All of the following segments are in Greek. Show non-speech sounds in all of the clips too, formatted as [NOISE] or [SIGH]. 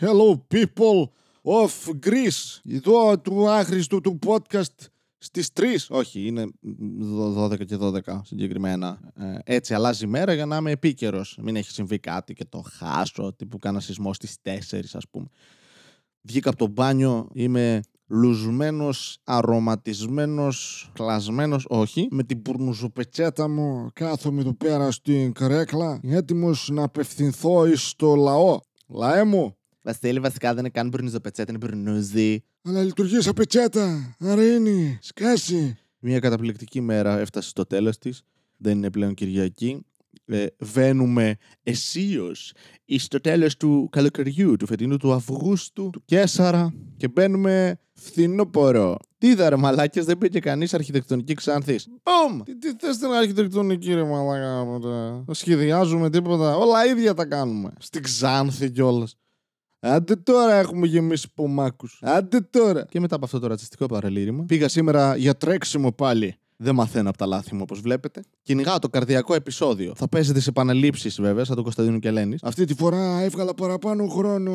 Hello people of Greece. Εδώ του άχρηστου του podcast στις 3. Όχι, είναι 12 και 12 συγκεκριμένα. Ε, έτσι αλλάζει η μέρα για να είμαι επίκαιρος. Μην έχει συμβεί κάτι και το χάσω. Τύπου κάνα σεισμό στις 4 ας πούμε. Βγήκα από το μπάνιο, είμαι λουσμένος, αρωματισμένος, κλασμένος, όχι, με την πουρνουζοπετσέτα μου κάθομαι εδώ πέρα στην καρέκλα, έτοιμος να απευθυνθώ στο λαό. Λαέ μου, Βασίλη, βασικά δεν είναι καν μπουρνουζοπετσέτα, είναι μπουρνούζι. αλλά λειτουργεί σαν πετσέτα, άρα είναι, σκάσει. Μια καταπληκτική μέρα έφτασε στο τέλος της, δεν είναι πλέον Κυριακή. Ε, βαίνουμε αισίως στο τέλος του καλοκαιριού, του φετινού του Αυγούστου, του Κέσαρα και μπαίνουμε φθινόπορο. Τι είδα ρε μαλάκες, δεν πήγε κανείς αρχιτεκτονική Ξάνθης. Μπομ! Τι, τι θες την αρχιτεκτονική ρε μαλάκα, ποτέ. Δεν σχεδιάζουμε τίποτα, όλα ίδια τα κάνουμε. Στην Ξάνθη κιόλας. Άντε τώρα έχουμε γεμίσει πομάκους. Άντε τώρα. Και μετά από αυτό το ρατσιστικό παραλήρημα, πήγα σήμερα για τρέξιμο πάλι. Δεν μαθαίνω από τα λάθη μου, όπως βλέπετε. Κυνηγάω το καρδιακό επεισόδιο. Θα παίζετε σε επαναλήψεις, βέβαια, σαν τον Κωνσταντίνο Κελένη. Αυτή τη φορά έβγαλα παραπάνω χρόνο.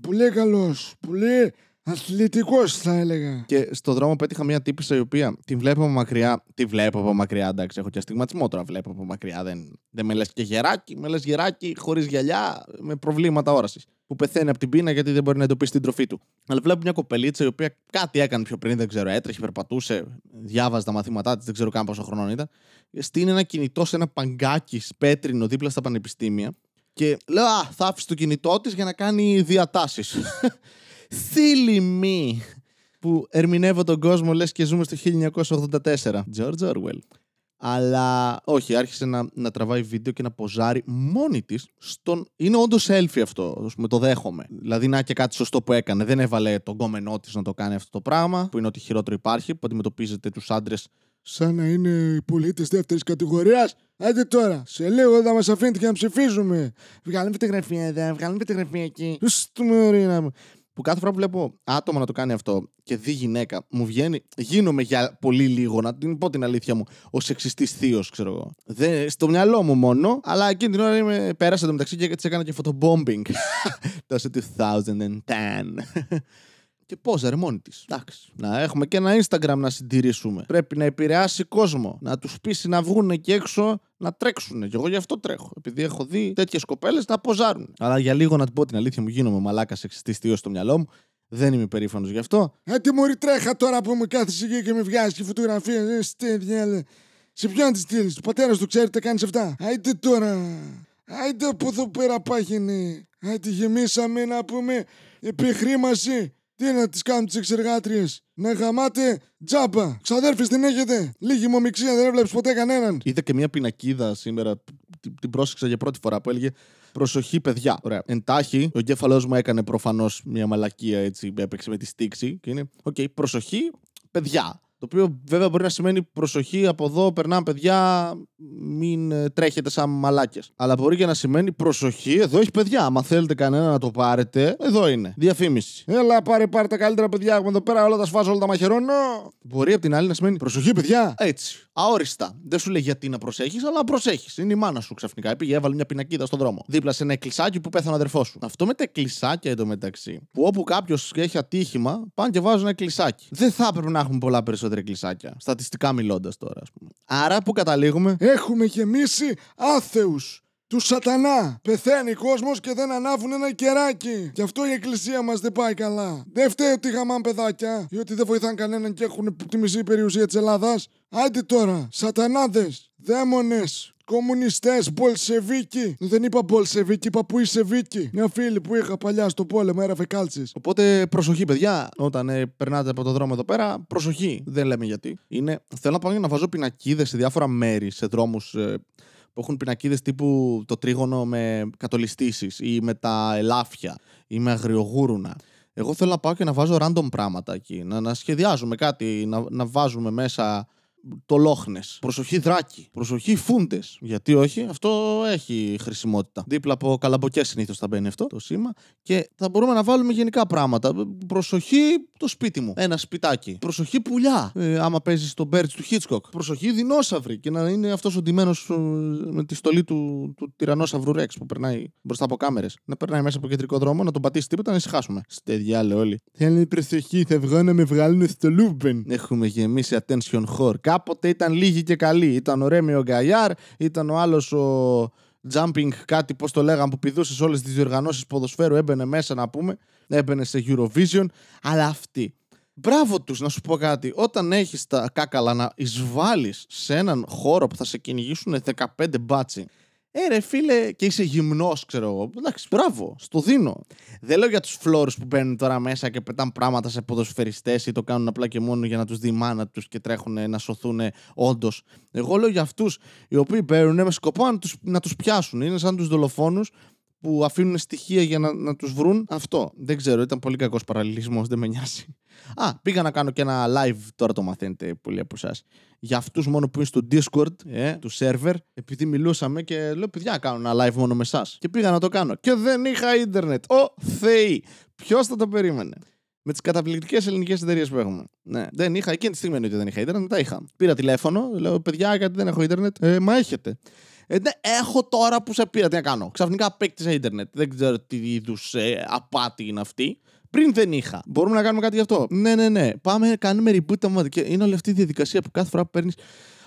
Πολύ καλός. Πολύ αθλητικός, θα έλεγα. Και στο δρόμο πέτυχα μια τύπησα η οποία την βλέπω από μακριά. Τη βλέπω από μακριά, εντάξει, έχω και αστιγματισμό τώρα. Βλέπω από μακριά. Δεν, δεν με λες και γεράκι, με λες γεράκι χωρίς γυαλιά, με προβλήματα όρασης. Που πεθαίνει από την πείνα γιατί δεν μπορεί να εντοπίσει την τροφή του. Αλλά βλέπω μια κοπελίτσα η οποία κάτι έκανε πιο πριν, δεν ξέρω, έτρεχε, περπατούσε, διάβαζε τα μαθήματά της, δεν ξέρω καν πόσο χρόνο ήταν. Στείνει ένα κινητό σε ένα παγκάκι πέτρινο δίπλα στα πανεπιστήμια. Και λέω, Α, θα άφησε το κινητό της για να κάνει διατάσεις. Silly me. Που ερμηνεύω τον κόσμο λες και ζούμε στο 1984. George Orwell. Αλλά όχι, άρχισε να, να τραβάει βίντεο και να ποζάρει μόνη της στον. Είναι όντως selfie αυτό. ας πούμε, το δέχομαι. Δηλαδή, να και κάτι σωστό που έκανε. Δεν έβαλε τον κόμενό της να το κάνει αυτό το πράγμα, που είναι ό,τι χειρότερο υπάρχει, που αντιμετωπίζετε τους άντρες σαν να είναι οι πολίτες δεύτερης κατηγορίας. Άντε τώρα, σε λίγο θα μας αφήνετε και να ψηφίζουμε. Βγάλουμε φωτογραφία εδώ, βγάλουμε φωτογραφία εκεί. Στο μωρίνα μου. Που κάθε φορά που βλέπω άτομα να το κάνει αυτό και δει γυναίκα, μου βγαίνει. Γίνομαι για πολύ λίγο, να την πω την αλήθεια μου, ο σεξιστής θείος, ξέρω εγώ. Δεν, στο μυαλό μου μόνο, αλλά εκείνη την ώρα είμαι, πέρασε το μεταξύ και έτσι έκανα και φωτομπόμπινγκ. [LAUGHS] Τόσο 2010. Και πόζαρε μόνη της. Εντάξει. Να έχουμε και ένα Instagram να συντηρήσουμε. Πρέπει να επηρεάσει κόσμο. Να τους πείσει να βγουν εκεί έξω να τρέξουν. Και εγώ γι' αυτό τρέχω. Επειδή έχω δει τέτοιες κοπέλες να ποζάρουν. Αλλά για λίγο να την πω την αλήθεια μου, γίνομαι μαλάκας σεξιστή στο μυαλό μου. Δεν είμαι περήφανος γι' αυτό. Ε, τι μωρή τρέχα τώρα που μου κάθεσαι εκεί και με βγάζει και φωτογραφία. Ε, στέδια, σε ποιον τη στείλεις, του πατέρας του ξέρει τι κάνεις αυτά. Άιτε τώρα. Άιτε από εδώ πέρα πάγινε. Άιτε γεμίσαμε να πούμε επί χρήμασι. Τι να τις κάνουν τις σεξεργάτριες; Να γαμάτε τζάμπα. Ξαδέρφες την έχετε. Λίγη αιμομιξία δεν έβλαψε ποτέ κανέναν. Είδα και μια πινακίδα σήμερα. Την, την πρόσεξα για πρώτη φορά που έλεγε Προσοχή, παιδιά. Ωραία. Εντάξει, ο εγκέφαλός μου έκανε προφανώς μια μαλακία έτσι. Έπαιξε με τη στίξη. Και είναι, οκ, προσοχή, παιδιά. Το οποίο βέβαια μπορεί να σημαίνει προσοχή από εδώ, περνάμε παιδιά, μην ε, τρέχετε σαν μαλάκες. Αλλά μπορεί και να σημαίνει προσοχή, εδώ έχει παιδιά. Αν θέλετε κανένα να το πάρετε, εδώ είναι. Διαφήμιση. Έλα, πάρε, πάρε τα καλύτερα παιδιά. Έχουμε εδώ πέρα όλα τα σφάζω, όλα τα μαχαιρώνω. Μπορεί απ' την άλλη να σημαίνει προσοχή, παιδιά. Έτσι. Αόριστα. Δεν σου λέει γιατί να προσέχεις, αλλά προσέχεις. Είναι η μάνα σου ξαφνικά. Πήγε, έβαλε μια πινακίδα στον δρόμο. Δίπλα σε ένα εκκλησάκι που πέθανε ο αδερφός σου. Αυτό με τα εκκλησάκια εντωμεταξύ. Που όπου κάποιος έχει ατύχημα, πάνε και βάζουν ένα εκκλησάκι. Δεν θα έπρεπε να έχουμε πολλά περισσότερα εκκλησάκια. Στατιστικά μιλώντας τώρα, ας πούμε. Άρα που καταλήγουμε; Έχουμε γεμίσει άθεους του σατανά. Πεθαίνει κόσμος και δεν ανάβουν ένα κεράκι. Γι' αυτό η εκκλησία μας δεν πάει καλά. Δεν φταίει ότι γαμάν παιδάκια ή ότι δεν βοηθάνε κανέναν και έχουν τη μισή περιουσία της Ελλάδας. Άντε τώρα, σατανάδες, δαίμονες, Κομμουνιστές, Μπολσεβίκοι. Δεν είπα Μπολσεβίκοι, είπα που είσαι Βίκη. Μια φίλη που είχα παλιά στο πόλεμο, έγραφε κάλτσες. Οπότε προσοχή, παιδιά, όταν ε, περνάτε από το δρόμο εδώ πέρα, προσοχή. Δεν λέμε γιατί. Είναι, θέλω να πάω να βάζω πινακίδες σε διάφορα μέρη, σε δρόμους ε, που έχουν πινακίδες τύπου το τρίγωνο με κατολιστήσεις ή με τα ελάφια ή με αγριογούρουνα. Εγώ θέλω να πάω και να βάζω random πράγματα εκεί. Να, να σχεδιάζουμε κάτι, να, να βάζουμε μέσα το Λόχνε. Προσοχή δράκι. Προσοχή φούντες. Γιατί όχι, αυτό έχει χρησιμότητα. Δίπλα από καλαμποκέ συνήθως θα μπαίνει αυτό το σήμα. Και θα μπορούμε να βάλουμε γενικά πράγματα. Προσοχή το σπίτι μου. Ένα σπιτάκι. Προσοχή πουλιά. Ε, άμα παίζεις στο Birds του Hitchcock. Προσοχή δεινόσαυροι. Και να είναι αυτός ο ντυμένος με τη στολή του, του τυραννόσαυρου Ρεξ που περνάει μπροστά από κάμερες. Να περνάει μέσα από κεντρικό δρόμο, να τον πατήσει τίποτα, να ησυχάσουμε. Στο διάλε όλοι. Θέλει προσοχή, θα βγω να με βγάλουν στο Luben. Έχουμε γεμίσει attention whore. Κάποτε ήταν λίγοι και καλοί. Ήταν ο Ρέμι ο Γκαϊάρ, ήταν ο άλλος ο jumping, κάτι πώς το λέγαμε, που πηδούσες σε όλες τις διοργανώσεις ποδοσφαίρου, έμπαινε μέσα να πούμε, έμπαινε σε Eurovision. Αλλά αυτοί Μπράβο τους, να σου πω κάτι. Όταν έχεις τα κάκαλα να εισβάλλεις σε έναν χώρο που θα σε κυνηγήσουν 15 μπάτσι ε, ρε φίλε, και είσαι γυμνός, ξέρω εγώ. Εντάξει, μπράβο, στο δίνω. Δεν λέω για τους φλόρου που μπαίνουν τώρα μέσα και πετάνε πράγματα σε ποδοσφαιριστές ή το κάνουν απλά και μόνο για να τους δει η μάνα τους και τρέχουν να σωθούν όντως. Εγώ λέω για αυτούς οι οποίοι παίρνουν με σκοπό να τους να τους πιάσουν. Είναι σαν τους δολοφόνους που αφήνουν στοιχεία για να, να τους βρουν. Αυτό. Δεν ξέρω, ήταν πολύ κακός παραλληλισμός, δεν με νοιάζει. Α, πήγα να κάνω και ένα live, τώρα το μαθαίνετε πολλοί από εσάς. Για αυτούς μόνο που είναι στο Discord ε, του server, επειδή μιλούσαμε και λέω: Παιδιά, κάνω ένα live μόνο με εσάς. Και πήγα να το κάνω. Και δεν είχα ίντερνετ. Ω Θεή! Ποιος θα το περίμενε; Με τις καταπληκτικές ελληνικές εταιρείες που έχουμε. Ναι, δεν είχα. Εκείνη τη στιγμή ότι δεν είχα ίντερνετ, τα είχα. Πήρα τηλέφωνο, λέω: Παιδιά, γιατί δεν έχω ίντερνετ; Ε, μα έχετε. Ε, ναι, έχω τώρα που σε πήρα, τι να κάνω. Ξαφνικά απέκτησα ίντερνετ. Δεν ξέρω τι είδους ε, απάτη είναι αυτή. Πριν δεν είχα. Μπορούμε να κάνουμε κάτι γι' αυτό; Ναι, ναι, ναι. Πάμε, κάνουμε reboot τα μάτια. Και είναι όλη αυτή η διαδικασία που κάθε φορά που παίρνεις.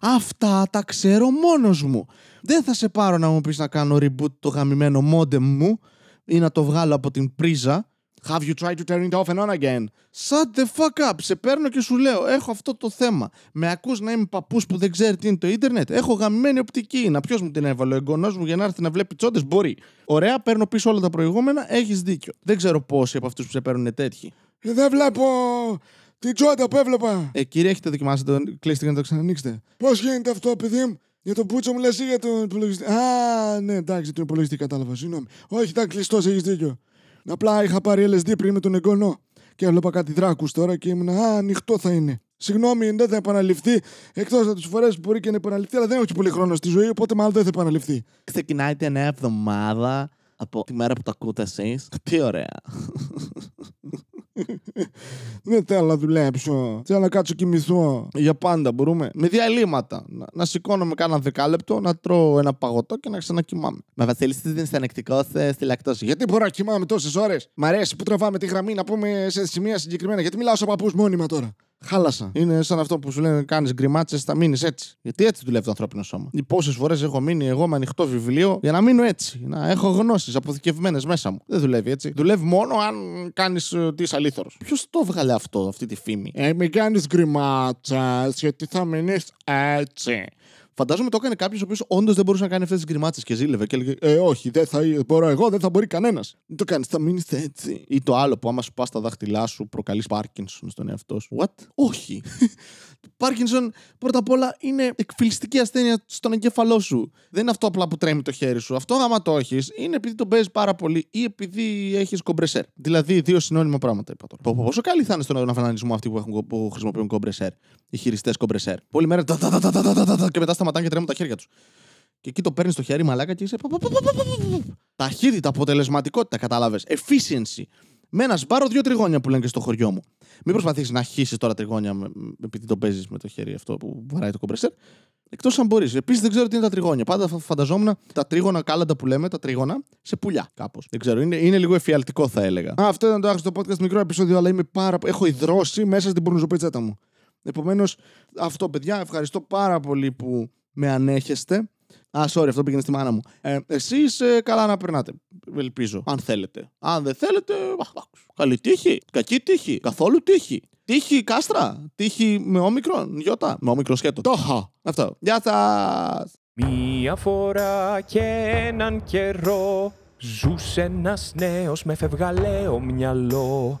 Αυτά τα ξέρω μόνος μου. Δεν θα σε πάρω να μου πεις να κάνω reboot το γαμημένο modem μου ή να το βγάλω από την πρίζα Have you tried to turn it off and on again? Shut the fuck up. Σε παίρνω και σου λέω, έχω αυτό το θέμα. Με ακούς να είμαι παππούς που δεν ξέρει τι είναι το ίντερνετ; Έχω γαμμένη οπτική. Να ποιος μου την έβαλε, ο εγγονός μου για να έρθει να βλέπει τσόντες; Μπορεί. Ωραία, παίρνω πίσω όλα τα προηγούμενα. Έχεις δίκιο. Δεν ξέρω πόσοι από αυτούς που σε παίρνουν τέτοιοι. Ε, δεν βλέπω την τσόντα που έβλεπα. Ε, κύριε, έχετε δοκιμάσει το κλείστηκε να το ξανανοίξετε; Πώς γίνεται αυτό, παιδί μου; Για τον Πούτσο μου λες ή για τον υπολογιστή; Α, ναι, εντάξει, τον υπολογιστή κατάλαβα. Συγγνώμη. Όχι, ήταν κλειστός, έχεις δίκιο. Απλά είχα πάρει LSD πριν με τον εγγονό. Και έβλεπα κάτι δράκους τώρα και ήμουν Α, ανοιχτό θα είναι. Συγγνώμη, δεν θα επαναληφθεί. Εκτός από τις φορές που μπορεί και να επαναληφθεί, αλλά δεν έχω και πολύ χρόνο στη ζωή, οπότε μάλλον δεν θα επαναληφθεί. Ξεκινάει τη νέα εβδομάδα από τη μέρα που το ακούτε εσείς. Τι ωραία. Δεν θέλω να δουλέψω. Θέλω να κάτσω κοιμηθώ. Για πάντα μπορούμε. Με διαλύματα. Να, να σηκώνομαι κάνα δεκάλεπτο, να τρώω ένα παγωτό και να ξανακοιμάμαι. Μα Βασίλη, τι δεν είσαι ανεκτικός στη λακτώση. Γιατί μπορώ να κοιμάμαι τόσες ώρες; Μ' αρέσει που τραβάμε τη γραμμή να πούμε σε σημεία συγκεκριμένα. Γιατί μιλάω σαν παππούς μόνιμα τώρα. Χάλασα. Είναι σαν αυτό που σου λένε: Κάνεις γκριμάτσες, θα μείνεις έτσι. Γιατί έτσι δουλεύει το ανθρώπινο σώμα. Πόσες φορές έχω μείνει εγώ με ανοιχτό βιβλίο για να μείνω έτσι. Να έχω γνώσεις αποθηκευμένες μέσα μου. Δεν δουλεύει έτσι. Δουλεύει μόνο αν κάνεις uh, τι αλήθωρος. Ποιος το βγάλε αυτό, αυτή τη φήμη; Ε, μην κάνεις γκριμάτσα, γιατί θα μείνεις έτσι. Φαντάζομαι το έκανε κάποιος ο οποίος όντως δεν μπορούσε να κάνει αυτές τις γκριμάτσες και ζήλευε και έλεγε Ε, όχι, δεν θα μπορώ εγώ, δεν θα μπορεί κανένας. Δεν το κάνεις, θα μείνεις έτσι. Ή το άλλο που άμα σου πας τα δάχτυλά σου προκαλείς Πάρκινσον στον εαυτό σου. What? Όχι. [LAUGHS] Πάρκινσον πρώτα απ' όλα είναι εκφυλιστική ασθένεια στον εγκέφαλό σου. Δεν είναι αυτό απλά που τρέμει το χέρι σου. Αυτό άμα το έχεις είναι επειδή το παίζεις πάρα πολύ ή επειδή έχεις κομπρεσέρ. Δηλαδή δύο συνώνυμα πράγματα είπα τώρα. Πόσο καλή θα είναι στον αφανανισμό αυτοί που, έχουν, που χρησιμοποιούν κομπρεσέρ. Οι χειριστές κομπρεσέρ. Πολύ μέρα και μετά σταματάνε και τρέμουν τα χέρια τους. Και εκεί το παίρνεις στο χέρι μαλάκα και είσαι. Ταχύτητα, αποτελεσματικότητα, κατάλαβες. Efficiency. Με ένα σπάρο δύο τριγώνια που λένε και στο χωριό μου. Μην προσπαθήσεις να χύσεις τώρα τριγώνια επειδή το παίζεις με το χέρι αυτό που βαράει το κομπρεσέρ. Εκτός αν μπορείς. Επίσης δεν ξέρω τι είναι τα τριγώνια. Πάντα φανταζόμουν τα τρίγωνα κάλαντα που λέμε, τα τρίγωνα, σε πουλιά κάπως. Δεν ξέρω. Είναι, είναι λίγο εφιαλτικό θα έλεγα. Α, αυτό ήταν το άξιο το podcast μικρό επεισόδιο, αλλά είμαι πάρα Έχω υδρώσει μέσα στην πορνοζοπίτσέτα μου. Επομένως, αυτό παιδιά, ευχαριστώ πάρα πολύ που με ανέχεστε. Α, sorry, αυτό πήγαινε στη μάνα μου. Ε, Εσείς ε, καλά να περνάτε. Ελπίζω. Αν θέλετε. Αν δεν θέλετε. Καλή τύχη. Κακή τύχη. Καθόλου τύχη. Τύχη κάστρα. Τύχη με όμικρον. Γιώτα. Με όμικρο σκέτο. Το Αυτό. Γεια σας. Μία φορά και έναν καιρό ζούσε ένας νέος με φευγαλαίο μυαλό.